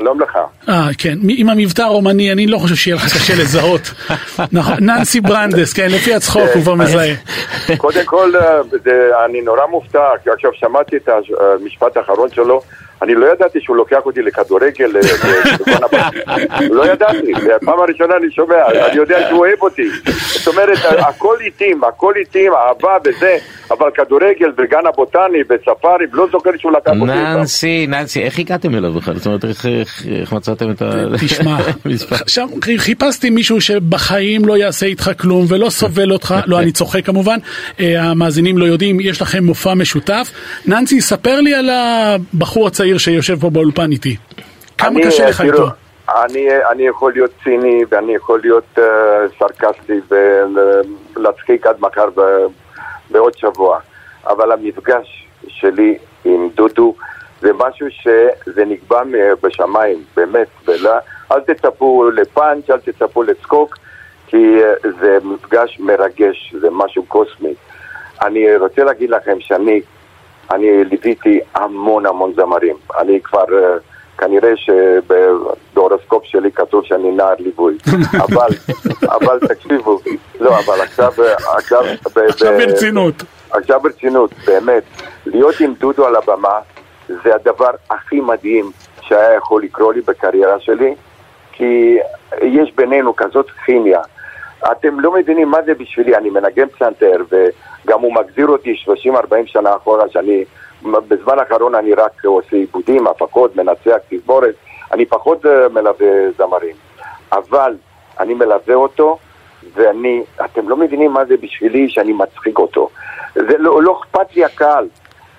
שלום לך. אה, כן, עם המבטא הרומני, אני לא חושב שיהיה לך קשה לזהות. נכון, ננסי ברנדס, כן, לפי הצחוק הוא כבר מזהה. קודם כל, אה, אני נורא מופתע, כי עכשיו שמעתי את המשפט האחרון שלו. אני לא ידעתי שהוא לוקח אותי לכדורגל, הבא. לא ידעתי, זה הפעם הראשונה אני שומע, אני יודע שהוא אוהב אותי. זאת אומרת, הכל איטים, הכל איטים, אהבה וזה. אבל כדורגל וגן הבוטני וספארי, לא זוכר שהוא לקח אותי. ננסי, ננסי, איך הגעתם אליו בכלל? זאת אומרת, איך- מצאתם את ה... תשמע? עכשיו חיפשתי מישהו שבחיים לא יעשה איתך כלום ולא סובל אותך, לא אני צוחק כמובן, אה, המאזינים לא יודעים, יש לכם מופע משותף. ננסי, ספר לי על הבחור הצעיר שיושב פה באולפן איתי. כמה קשה לך איתו? אני, אני יכול להיות ציני ואני יכול להיות uh, סרקסטי ולהצחיק עד מחר ב, בעוד שבוע, אבל המפגש שלי עם דודו זה משהו שזה נקבע בשמיים, באמת, ולא, אל תצפו לפאנץ', אל תצפו לצחוק, כי uh, זה מפגש מרגש, זה משהו קוסמי. אני רוצה להגיד לכם שאני אני ליוויתי המון המון זמרים. אני כבר, אה, כנראה שבהורוסקופ שלי כתוב שאני נער ליווי. אבל, אבל תקשיבו, לא, אבל עכשיו, עכשיו, עכשיו ברצינות. עכשיו ברצינות, באמת, להיות עם דודו על הבמה זה הדבר הכי מדהים שהיה יכול לקרות לי בקריירה שלי, כי יש בינינו כזאת כימיה. אתם לא מבינים מה זה בשבילי, אני מנגן פסנתר, וגם הוא מגזיר אותי 30-40 שנה אחורה, שאני, בזמן האחרון אני רק עושה עיבודים, הפקות, מנצח, תזמורת, אני פחות אה, מלווה זמרים. אבל אני מלווה אותו, ואני, אתם לא מבינים מה זה בשבילי שאני מצחיק אותו. זה לא, לא אכפת לי הקהל,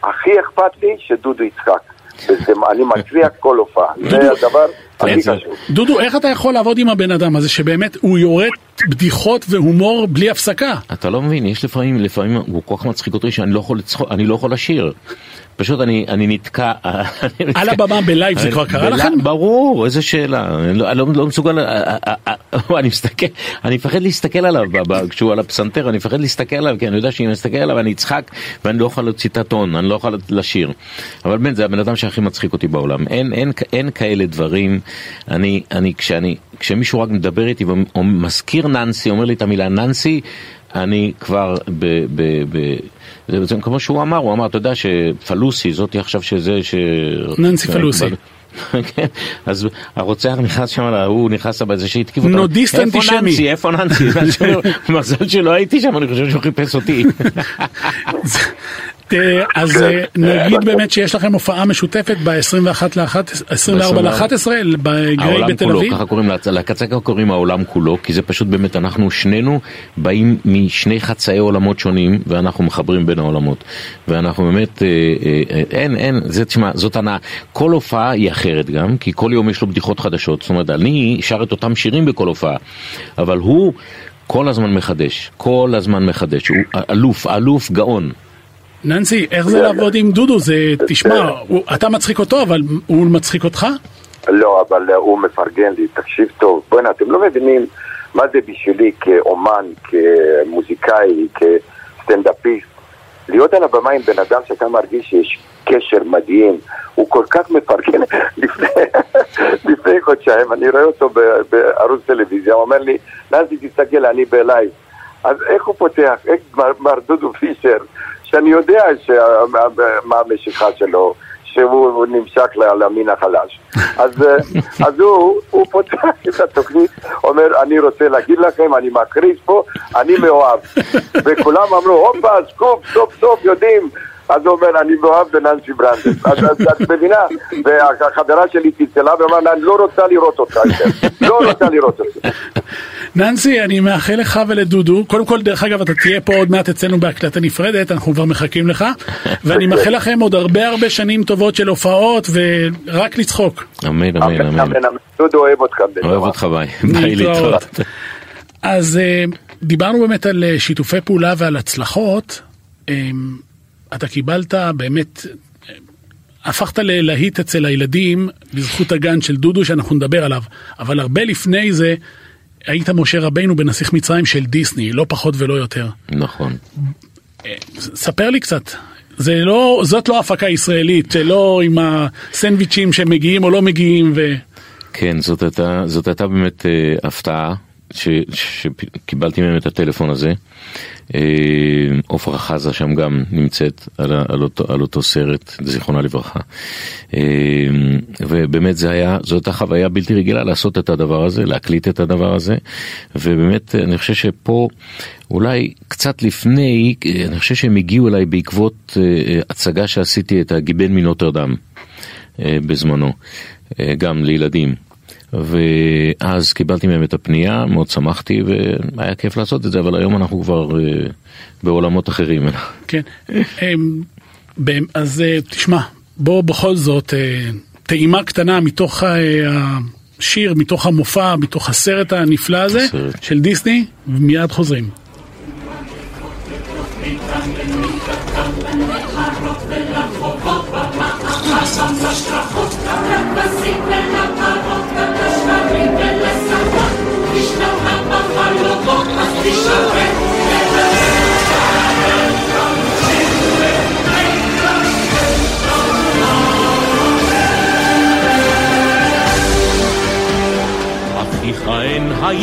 הכי אכפת לי שדודו יצחק. וזה, אני מצליח כל הופעה, זה הדבר הכי חשוב. דודו, איך אתה יכול לעבוד עם הבן אדם הזה שבאמת הוא יורד בדיחות והומור בלי הפסקה? אתה לא מבין, יש לפעמים, לפעמים הוא כל כך מצחיק אותי שאני לא יכול לא יכול לשיר. פשוט אני, אני נתקע. אני נתקע. על הבמה בלייב זה כבר קרה לכם? ברור, איזה שאלה. אני לא, לא, לא מסוגל, אה, אה, אה, אני מסתכל, אני מפחד להסתכל עליו ב- ב- כשהוא על הפסנתר, אני מפחד להסתכל עליו, כי אני יודע שאם אני אסתכל עליו אני אצחק ואני לא יכול להוציא את הטון, אני לא יכול לשיר. אבל באמת, זה הבן אדם שהכי מצחיק אותי בעולם. אין, אין, אין כאלה דברים. אני, אני, כשאני, כשמישהו רק מדבר איתי ומזכיר ננסי, אומר לי את המילה ננסי, אני כבר ב... ב, ב זה, זה כמו שהוא אמר, הוא אמר, אתה יודע שפלוסי, זאתי עכשיו שזה... ש... ננסי פלוסי. כן, אז הרוצח נכנס שם, הוא נכנס שם באיזה שהתקיף אותו. נודיסט אנטישמי. איפה ננסי? איפה ננסי? מזל שלא הייתי שם, אני חושב שהוא חיפש אותי. אה, אז אה, נגיד באמת שיש לכם הופעה משותפת ב-21 ל-24 ל-11 בגריי בתל אביב. ככה קוראים להקצה ככה קוראים העולם כולו, כי זה פשוט באמת, אנחנו שנינו באים משני חצאי עולמות שונים, ואנחנו מחברים בין העולמות. ואנחנו באמת, אה, אין, אין, זה, תשמע, זאת הנאה. כל הופעה היא אחרת גם, כי כל יום יש לו בדיחות חדשות. זאת אומרת, אני שר את אותם שירים בכל הופעה, אבל הוא... כל הזמן מחדש, כל הזמן מחדש, הוא אלוף, אלוף גאון. ננסי, איך זה לעבוד עם דודו? זה, תשמע, אתה מצחיק אותו, אבל הוא מצחיק אותך? לא, אבל אה, הוא מפרגן לי, תקשיב טוב. בוא'נה, אתם לא מבינים מה זה בשבילי כאומן, כמוזיקאי, כסטנדאפיסט. להיות על הבמה עם בן אדם שאתה מרגיש שיש קשר מדהים, הוא כל כך מפרגן. לפני, חודשיים אני רואה אותו בערוץ טלוויזיה, הוא אומר לי, ננסי תסתכל, אני ב live. אז איך הוא פותח, איך מר דודו פישר, שאני יודע מה המשיכה שלו, שהוא נמשך ל- למין החלש. אז, אה, אז הוא, הוא פותח את התוכנית, אומר, אני רוצה להגיד לכם, אני מכריז פה, אני מאוהב. וכולם אמרו, הופה, סקופ, סוף סוף יודעים. אז הוא אומר, אני מאוהב בננסי ברנדס. אז את מבינה? והחברה שלי צלצלה ואמרה, אני לא רוצה לראות אותך יותר. לא רוצה לראות אותך. ננסי, אני מאחל לך ולדודו, קודם כל, דרך אגב, אתה תהיה פה עוד מעט אצלנו בהקלטה נפרדת, אנחנו כבר מחכים לך, ואני מאחל לכם עוד הרבה הרבה שנים טובות של הופעות, ורק לצחוק. אמן, אמן, אמן. דודו אוהב אותך. בן אוהב. אותך ביי. ביי להתראות. אז אה, דיברנו באמת על אה, שיתופי פעולה ועל הצלחות. אה, אתה קיבלת באמת, אה, הפכת ללהיט אצל הילדים בזכות הגן של דודו שאנחנו נדבר עליו, אבל הרבה לפני זה היית משה רבינו בנסיך מצרים של דיסני, לא פחות ולא יותר. נכון. ספר לי קצת. זה לא, זאת לא הפקה ישראלית, לא עם הסנדוויצ'ים שמגיעים או לא מגיעים ו... כן, זאת הייתה, זאת הייתה באמת אה, הפתעה ש- שקיבלתי מהם את הטלפון הזה. אה, עופרה חזה שם גם נמצאת על, על, אותו, על אותו סרט, זיכרונה לברכה. אה, ובאמת זה היה, זו הייתה חוויה בלתי רגילה לעשות את הדבר הזה, להקליט את הדבר הזה, ובאמת אני חושב שפה אולי קצת לפני, אני חושב שהם הגיעו אליי בעקבות הצגה שעשיתי את הגיבן מנוטרדם בזמנו, גם לילדים. ואז קיבלתי מהם את הפנייה, מאוד שמחתי והיה כיף לעשות את זה, אבל היום אנחנו כבר אה, בעולמות אחרים. כן, אז אה, תשמע, בוא בכל זאת, אה, טעימה קטנה מתוך השיר, מתוך המופע, מתוך הסרט הנפלא הזה הסרט. של דיסני, ומיד חוזרים. אין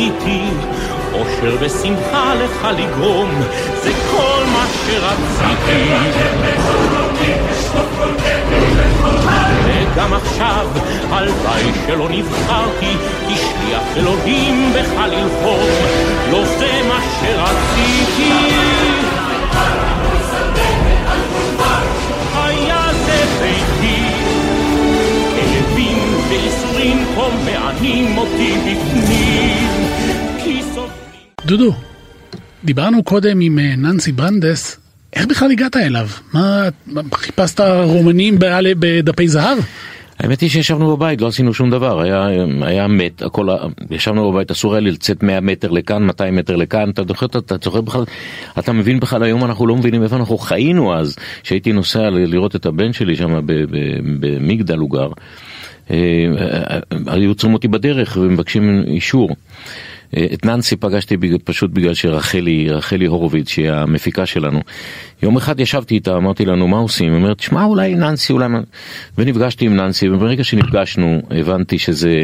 הייתי, אושר ושמחה לך לגרום, זה כל מה שרציתי. וגם עכשיו, הלוואי שלא נבחרתי, כי שליח אלוהים בך ללחום, לא זה מה שרציתי. היה זה ביתי, וייסורים פה מענים אותי בפנים, כי. דודו, דיברנו קודם עם אה, ננסי ברנדס איך בכלל הגעת אליו? מה, חיפשת רומנים בדפי זהב? האמת היא שישבנו בבית, לא עשינו שום דבר, היה, היה מת, הכל, ישבנו בבית, אסור היה לי לצאת 100 מטר לכאן, 200 מטר לכאן, אתה זוכר, אתה, אתה זוכר בכלל, אתה מבין בכלל, היום אנחנו לא מבינים איפה אנחנו חיינו אז, כשהייתי נוסע לראות את הבן שלי שם במגדל הוא גר, אה, אה, אה, היו עוצרים אותי בדרך ומבקשים אישור. את ננסי פגשתי פשוט בגלל שרחלי, רחלי הורוביץ, שהיא המפיקה שלנו. יום אחד ישבתי איתה, אמרתי לנו, מה עושים? היא אומרת, שמע, אולי ננסי, אולי... ונפגשתי עם ננסי, וברגע שנפגשנו, הבנתי שזה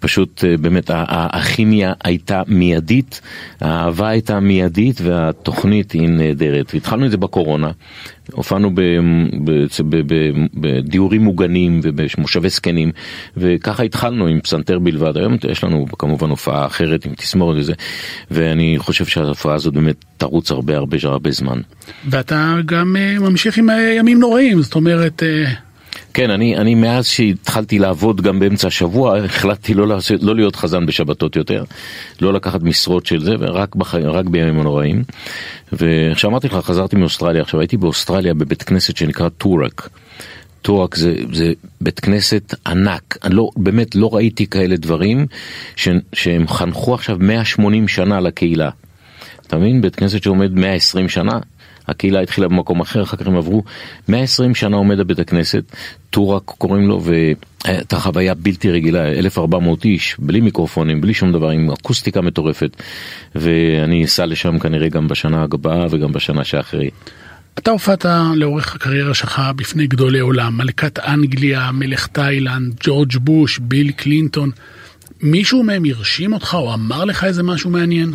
פשוט, אה, באמת, הכימיה הייתה מיידית, האהבה הייתה מיידית, והתוכנית היא נהדרת. התחלנו את זה בקורונה, הופענו בדיורים מוגנים ובמושבי זקנים, וככה התחלנו עם פסנתר בלבד. היום יש לנו כמובן הופעה אחרת תסמורת וזה, ואני חושב שההופעה הזאת באמת תרוץ הרבה הרבה הרבה זמן. ואתה גם uh, ממשיך עם הימים נוראים, זאת אומרת... Uh... כן, אני, אני מאז שהתחלתי לעבוד גם באמצע השבוע, החלטתי לא, לעשות, לא להיות חזן בשבתות יותר, לא לקחת משרות של זה, ורק בח... רק בימים הנוראים. ועכשיו אמרתי לך, חזרתי מאוסטרליה, עכשיו הייתי באוסטרליה בבית כנסת שנקרא טורק. טורק זה, זה בית כנסת ענק, אני לא, באמת לא ראיתי כאלה דברים ש, שהם חנכו עכשיו 180 שנה לקהילה. אתה מבין? בית כנסת שעומד 120 שנה, הקהילה התחילה במקום אחר, אחר כך הם עברו 120 שנה עומד הבית הכנסת, טורק קוראים לו, והייתה חוויה בלתי רגילה, 1,400 איש, בלי מיקרופונים, בלי שום דבר, עם אקוסטיקה מטורפת, ואני אסע לשם כנראה גם בשנה הבאה וגם בשנה שאחרי. אתה הופעת לאורך הקריירה שלך בפני גדולי עולם, מלכת אנגליה, מלך תאילנד, ג'ורג' בוש, ביל קלינטון. מישהו מהם הרשים אותך או אמר לך איזה משהו מעניין?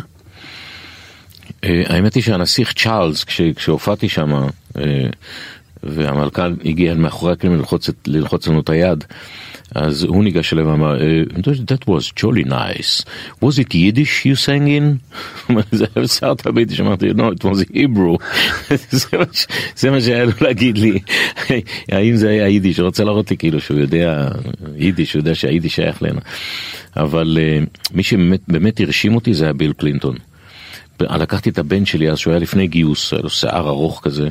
אה, האמת היא שהנסיך צ'ארלס, כשהופעתי שם, אה, והמלכה הגיע מאחורי הקלעים ללחוץ, ללחוץ לנו את היד, אז הוא ניגש אליהם ואמר, אה, that was jolly nice, was it Yiddish you sang in? זה היה בסרט הביטי אמרתי, no, it was Hebrew. זה מה שהיה לו להגיד לי, האם זה היה יידיש, הוא רוצה להראות לי כאילו שהוא יודע יידיש, הוא יודע שהיידיש שייך לנה. אבל מי שבאמת הרשים אותי זה היה ביל קלינטון. לקחתי את הבן שלי אז, שהוא היה לפני גיוס, היה לו שיער ארוך כזה,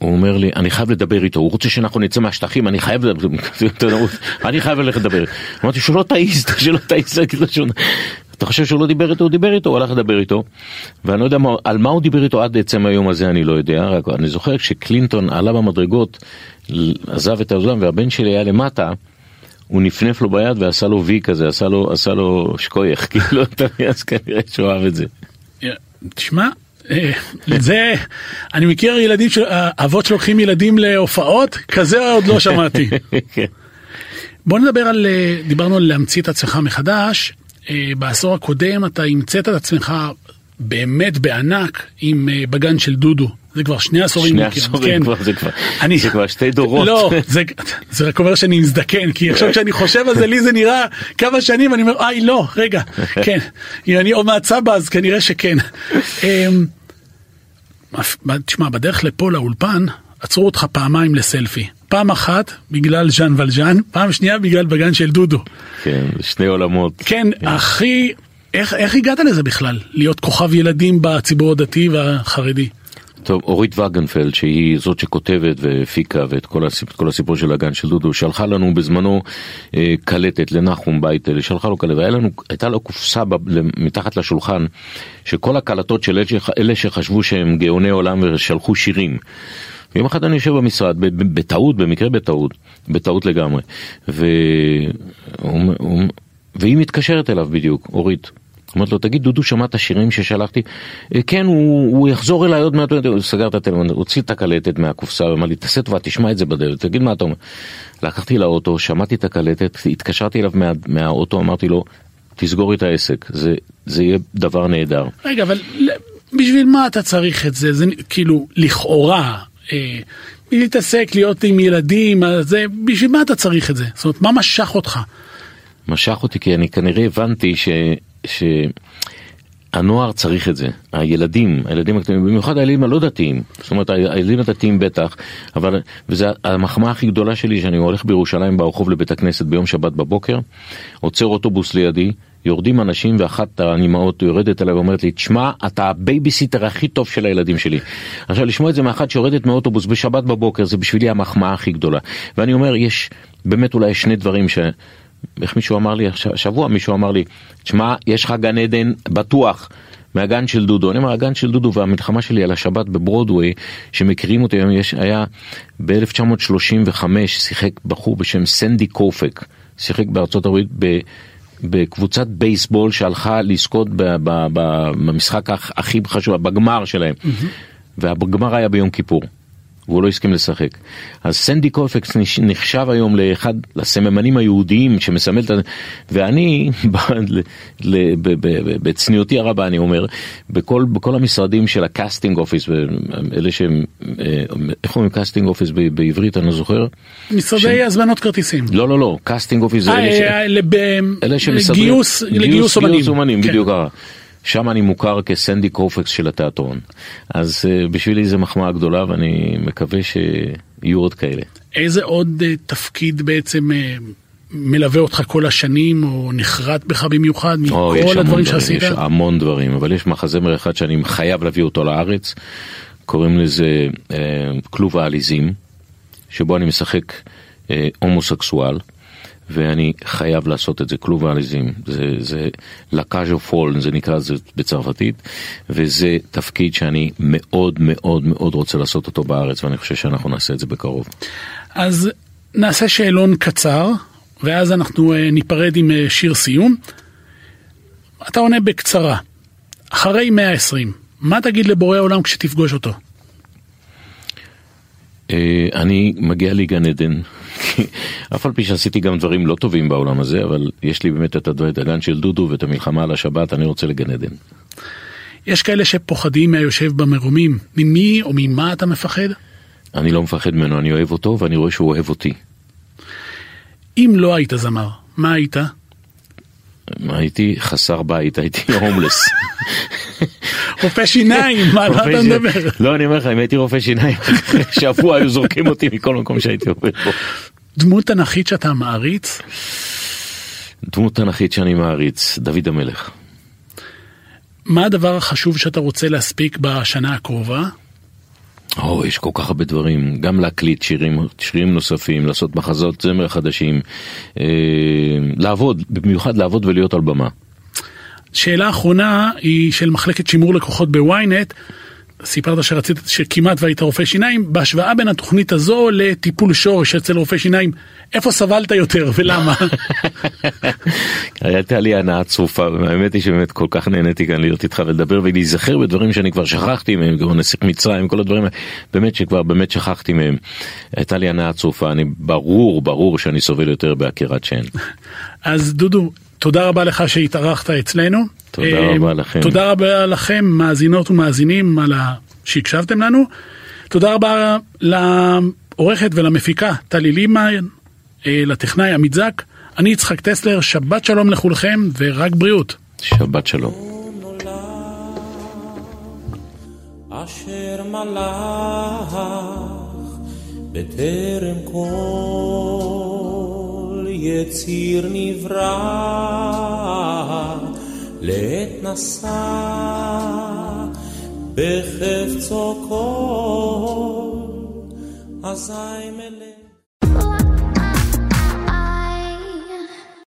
והוא אומר לי, אני חייב לדבר איתו, הוא רוצה שאנחנו נצא מהשטחים, אני חייב לדבר, אני חייב ללכת לדבר. אמרתי, שלא תעיז, שלא תעיז להגיד לו שהוא... אתה חושב שהוא לא דיבר איתו? הוא דיבר איתו, הוא הלך לדבר איתו. ואני לא יודע על מה הוא דיבר איתו עד עצם היום הזה, אני לא יודע. רק אני זוכר כשקלינטון עלה במדרגות, עזב את האוזן והבן שלי היה למטה, הוא נפנף לו ביד ועשה לו וי כזה, עשה לו, עשה לו שקוייך, כאילו, אז כנראה שהוא אהב את זה. תשמע, זה, אני מכיר ילדים, אבות שלוקחים ילדים להופעות, כזה עוד לא שמעתי. בוא נדבר על, אה, דיברנו על להמציא את עצמך מחדש, אה, בעשור הקודם אתה המצאת את עצמך באמת בענק עם אה, בגן של דודו. זה כבר שני עשורים. שני מכיר, עשורים כן. כבר, זה כבר- אני- זה כבר שתי דורות. לא, זה, זה רק אומר שאני מזדקן, כי עכשיו כשאני חושב על זה, לי זה נראה כמה שנים, אני אומר, איי, לא, רגע, כן, אם אני עוד מעט סבא, אז כנראה שכן. תשמע, בדרך לפה לאולפן, עצרו אותך פעמיים לסלפי. פעם אחת בגלל ז'אן ולז'אן, פעם שנייה בגלל בגן של דודו. כן, שני עולמות. כן, הכי... איך, איך הגעת לזה בכלל? להיות כוכב ילדים בציבור הדתי והחרדי? טוב, אורית וגנפלד, שהיא זאת שכותבת והפיקה ואת כל הסיפור, כל הסיפור של הגן של דודו, שלחה לנו בזמנו אה, קלטת לנחום בייטל, שלחה לו קלטת, והייתה לו קופסה ב, מתחת לשולחן, שכל הקלטות של אלה, שח- אלה שחשבו שהם גאוני עולם ושלחו שירים. ויום אחד אני יושב במשרד, בטעות, במקרה בטעות, בטעות לגמרי, ו... והיא מתקשרת אליו בדיוק, אורית. אומרת לו, תגיד, דודו שמע את השירים ששלחתי? "אה, כן, הוא, הוא יחזור אליי עוד מעט, הוא סגר את הטלפון, הוציא את הקלטת מהקופסה, ואמר לי, תעשה טובה, תשמע את זה בדלת, תגיד מה אתה אומר. לקחתי לאוטו, שמעתי את הקלטת, התקשרתי אליו מה, מהאוטו, אמרתי לו, תסגור את העסק, זה, זה יהיה דבר נהדר. רגע, אבל בשביל מה אתה צריך את זה? זה כאילו, לכאורה, אה, להתעסק, להיות עם ילדים, זה, בשביל מה אתה צריך את זה? זאת אומרת, מה משך אותך? משך אותי כי אני כנראה הבנתי ש... ש... הנוער צריך את זה, הילדים, הילדים הקטנים, במיוחד הילדים הלא דתיים, זאת אומרת הילדים הדתיים בטח, אבל, וזו המחמאה הכי גדולה שלי שאני הולך בירושלים ברחוב לבית הכנסת ביום שבת בבוקר, עוצר אוטובוס לידי, יורדים אנשים ואחת האימהות יורדת אליי ואומרת לי, תשמע, אתה הבייביסיטר הכי טוב של הילדים שלי. עכשיו לשמוע את זה מאחת שיורדת מאוטובוס בשבת בבוקר זה בשבילי המחמאה הכי גדולה. ואני אומר, יש באמת אולי שני דברים ש... איך מישהו אמר לי, הש- השבוע מישהו אמר לי, תשמע, יש לך גן עדן בטוח מהגן של דודו. אני אומר, הגן של דודו והמלחמה שלי על השבת בברודוויי, שמכירים אותי היום, יש, היה ב-1935, שיחק בחור בשם סנדי קופק, שיחק בארצות הברית ב... בקבוצת בייסבול שהלכה לזכות במשחק הכ- הכי חשוב, בגמר שלהם. והגמר היה ביום כיפור. והוא לא הסכים לשחק. אז סנדי קופקס נחשב היום לאחד הסממנים היהודיים שמסמל את ה... ואני, בצניעותי הרבה אני אומר, בכל, בכל המשרדים של ה casting office, אלה שהם, אה, איך אומרים casting office בעברית, אני לא זוכר? משרדי הזמנות כרטיסים. לא, לא, לא, casting office זה אה, אלה ש... אה, אלה שמסדרים, לגיוס, לגיוס אומנים. גיוס אומנים, כן. בדיוק ככה. שם אני מוכר כסנדי קורפקס של התיאטרון. אז אה, בשבילי זו מחמאה גדולה ואני מקווה שיהיו עוד כאלה. איזה עוד אה, תפקיד בעצם אה, מלווה אותך כל השנים, או נחרט בך במיוחד, או, מכל הדברים דברים, שעשית? יש המון דברים, אבל יש מחזמר אחד שאני חייב להביא אותו לארץ, קוראים לזה אה, כלוב העליזים, שבו אני משחק אה, הומוסקסואל. ואני חייב לעשות את זה, כלוב העליזים, זה, זה לקאז'ו פול, זה נקרא זה בצרפתית, וזה תפקיד שאני מאוד מאוד מאוד רוצה לעשות אותו בארץ, ואני חושב שאנחנו נעשה את זה בקרוב. אז נעשה שאלון קצר, ואז אנחנו אה, ניפרד עם אה, שיר סיום. אתה עונה בקצרה, אחרי 120, מה תגיד לבורא עולם כשתפגוש אותו? אה, אני מגיע לי גן עדן, אף על פי שעשיתי גם דברים לא טובים בעולם הזה, אבל יש לי באמת את הגן של דודו ואת המלחמה על השבת, אני רוצה לגן עדן. יש כאלה שפוחדים מהיושב במרומים, ממי או ממה אתה מפחד? אני לא מפחד ממנו, אני אוהב אותו ואני רואה שהוא אוהב אותי. אם לא היית זמר, מה היית? הייתי חסר בית, הייתי הומלס. רופא שיניים, מה אתה מדבר? לא, אני אומר לך, אם הייתי רופא שיניים, שבוע היו זורקים אותי מכל מקום שהייתי עובד בו. דמות תנכית שאתה מעריץ? דמות תנכית שאני מעריץ, דוד המלך. מה הדבר החשוב שאתה רוצה להספיק בשנה הקרובה? או, יש כל כך הרבה דברים, גם להקליט שירים, שירים נוספים, לעשות מחזות זמר חדשים, אה, לעבוד, במיוחד לעבוד ולהיות על במה. שאלה אחרונה היא של מחלקת שימור לקוחות בוויינט. סיפרת שרצית, שכמעט והיית רופא שיניים, בהשוואה בין התוכנית הזו לטיפול שורש אצל רופא שיניים, איפה סבלת יותר ולמה? הייתה לי הנאה צרופה, והאמת היא שבאמת כל כך נהניתי כאן להיות איתך ולדבר ולהיזכר בדברים שאני כבר שכחתי מהם, כמו נסיך מצרים, כל הדברים באמת שכבר באמת שכחתי מהם. הייתה לי הנאה צרופה, אני ברור, ברור שאני סובל יותר בעקירת שן. אז דודו, תודה רבה לך שהתארחת אצלנו. תודה אה, רבה לכם. תודה רבה לכם, מאזינות ומאזינים, על ה... שהקשבתם לנו. תודה רבה לעורכת ולמפיקה טלי לימן, אה, לטכנאי עמית זק. אני יצחק טסלר, שבת שלום לכולכם ורק בריאות. שבת שלום. אשר מלך בטרם כל יציר נברא לעת נשא בחפצו כל אזי מלך